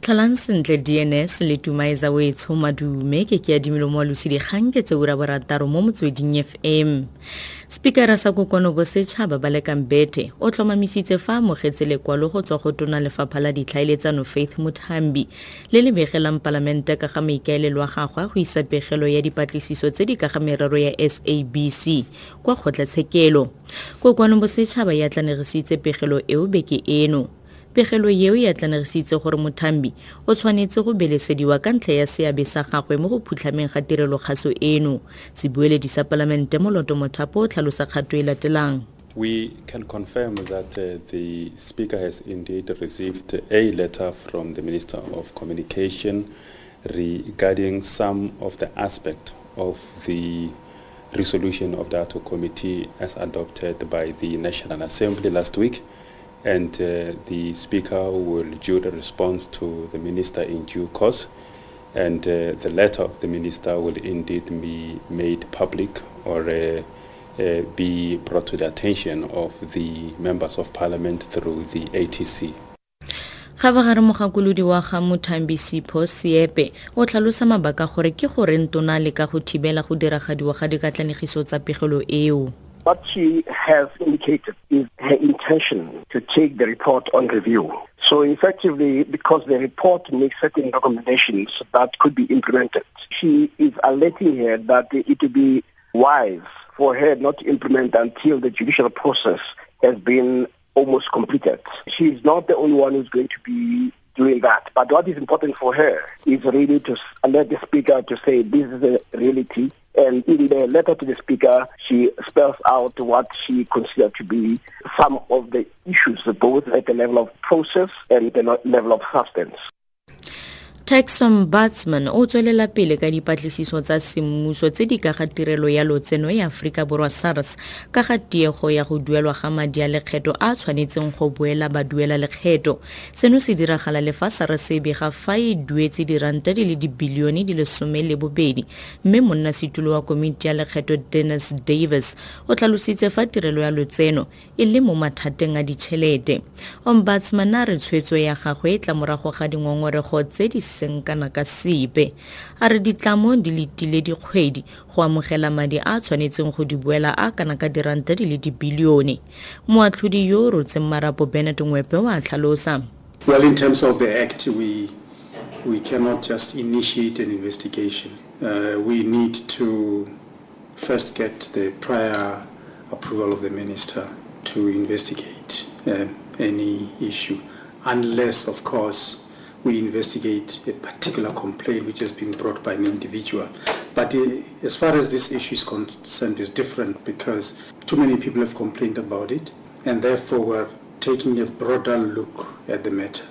tlholang sentle dns le tumaiza o e tshomadume ke ke adimelo mo losidikgang ke tse ura borataro mo motsweding fm spikara sa kokoano bosetšhaba ba lekang bete o tlhomamisitse fa amogetse lekwalo go tswa go tona lefapha la ditlhaeletsano faith mothambi le le begelang palamente ka ga maikaelelo a gagwe go isa pegelo ya dipatlisiso tse di ka ga merero ya sabc kwa kgotlatshekelo. Kokonobosetšhaba bosetšhaba ya tlanegisitse pegelo eo beke eno pegelo yeo ya tlanegisitse gore Muthambi o tshwanetse go belesediwa ka ntlha ya seabe sa gagwe mo go phutlhameng ga tirelo kgaso eno sebueledi sa palamente moloto mothapo o tlhalosa kgato e latelang We can confirm that uh, the Speaker has indeed received a letter from the Minister of Communication regarding some of the aspect of the resolution of the ad hoc committee as adopted by the National Assembly last week. And uh, the Speaker will due the response to the Minister in due course and uh, the letter of the Minister will indeed be made public or uh, uh be brought to the attention of the members of parliament through the ATC. ga ba gare mogakolodi wa ga Muthambi sipho seepe o tlhalosa mabaka gore ke gore ntona le ka go thibela go diragadiwa ga dikatlanegiso tsa pegelo eo What she has indicated is her intention to take the report on review. So effectively, because the report makes certain recommendations that could be implemented, she is alerting her that it would be wise for her not to implement until the judicial process has been almost completed. She is not the only one who's going to be doing that. But what is important for her is really to alert the speaker to say this is the reality and in the letter to the Speaker, she spells out what she considers to be some of the issues, both at the level of process and the level of substance. Texon Batsman o tswelela pele ka dipatlisiso tsa semmuso tse di ka ga tirelo ya lotseno ya Aforika Borwa SARS ka ga tiego ya go duelwa ga madi a lekgetho a tshwanetseng go boela baduela lekgetho seno se diragala le fa SARS e bega fa e duetse diranta di le dibilione di le some le bobedi mme monnasetulo wa komiti ya lekgetho Dennis Davis o tlhalositse fa tirelo ya lotseno e le mo mathateng a ditšhelete. Ombudsman a re tshwetso ya gagwe e tla morago ga dingongorego tse di seng kana ka sepe. A re ditlamo di letile dikgwedi go amogela madi a tshwanetseng go di buela a kana ka diranta di le dibilione. Moatlhodi yo o rotseng marapo benet ngwepe wa tlhalosa. Well in terms of the act we we cannot just initiate an investigation. Uh, we need to first get the prior approval of the minister to investigate uh, any issue. Unless of course we investigate a particular complaint which has been brought by an individual. But uh, as far as this issue is concerned, it's different because too many people have complained about it, and therefore we're taking a broader look at the matter.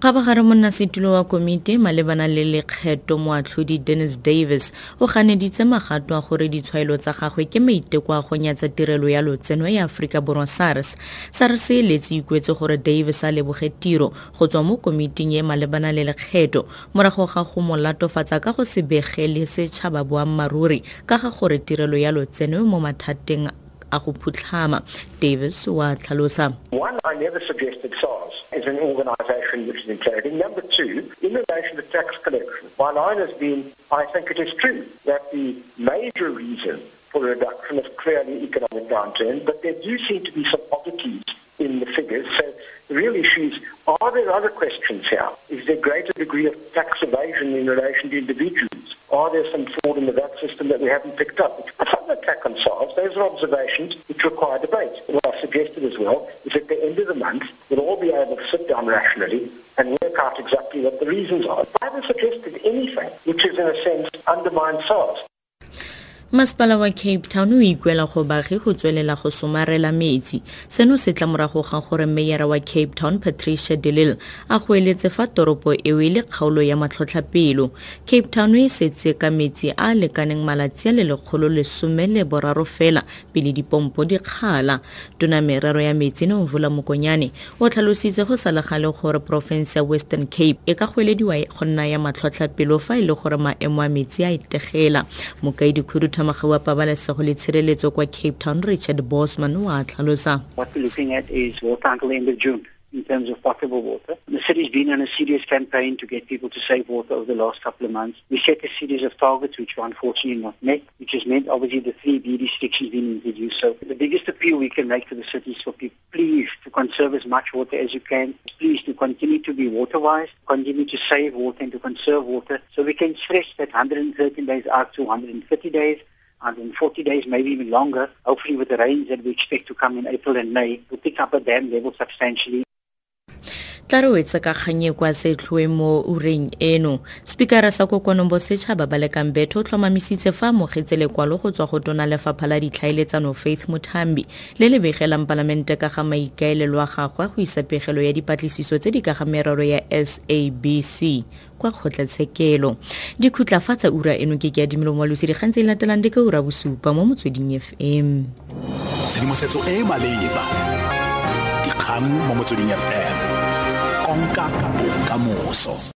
Ga ba gare monnasetulo wa komiti malebana le lekgetho moatlhodi dennis davis o ganeditse magato a gore ditshwaelo tsa gagwe ke maiteko a go nyatsa tirelo ya lotseno ya aforika borwa sars. Sars e letse ikwetse gore davis a leboge tiro go tswa mo komiting e malebana le lekgetho morago ga go mo latofatsa ka go se begele setšhaba boammaruri ka ga gore tirelo ya lotseno mo mathateng a go phutlhama davis wa tlhalosa one i never suggested sars is an organization which is imploding number two in relation to tax collection my line has been i think it is true that the major reason for the reduction is clearly economic downturn but there do seem to be some oddities in the figures. So the real issue is are there other questions here? Is there greater degree of tax evasion in relation to individuals? Are there some fraud in the VAT system that we haven't picked up? Attack on SARS. Those are observations which require debate. What I suggested as well is at the end of the month, we'll all be able to sit down rationally and work out exactly what the reasons are. I haven't suggested anything which is, in a sense, undermines SARS. Masepala wa cape town o ikuela go baagi go tswelela go somarela metsi. Seno se tla morago ga gore meyara wa cape town patricia delil a goeletse fa toropo eo e le kgaolo ya matlhotlhapelo. Cape town e setse ka metsi a a lekaneng malatsi a le lekgolo lesome le boraro fela pele dipompo di kgala. Tona merero ya metsi ne mvula mokonyane o tlhalositse go sa legale gore porofense ya western cape e ka goelediwa go nna ya matlhotlhapelo fa e le gore maemo a metsi a etegela mokaedi wa pabalesego le tshireletso kwa cape town richard bosman o a tlhalosa. What we're looking at is water end of June in terms of potable water. The city's been on a serious campaign to get people to save water over the last couple of months. We set a series of targets which were unfortunately not met, which has meant obviously the 3B restrictions being introduced. So the biggest appeal we can make to the city is for people, please to conserve as much water as you can. Please to continue to be water-wise, continue to save water and to conserve water. So we can stretch that 113 days out to 130 days. 140 days, maybe even longer. Hopefully with the rains that we expect to come in April and May, we'll pick up a dam level substantially tla re wetse ka kganye kwa setlhoe mo ureng eno. Spikara sa kokonombo setšhaba ba lekang betho o tlhomamisitse fa amogetse lekwalo go tswa go tona lefapha la ditlhaeletsano faith mothambi le le begelang palamente ka ga maikaelelo a gagwe go isa pegelo ya dipatlisiso tse di ka ga merero ya sabc kwa kgotlatshekelo. Di khutlafatsa ura eno ke ke adimelo moalosi di tse di latelang di ka ura bosupa mo motsweding fm tshedimosetso e e maleba. Dikgang mo motsweding fm konka bokamoso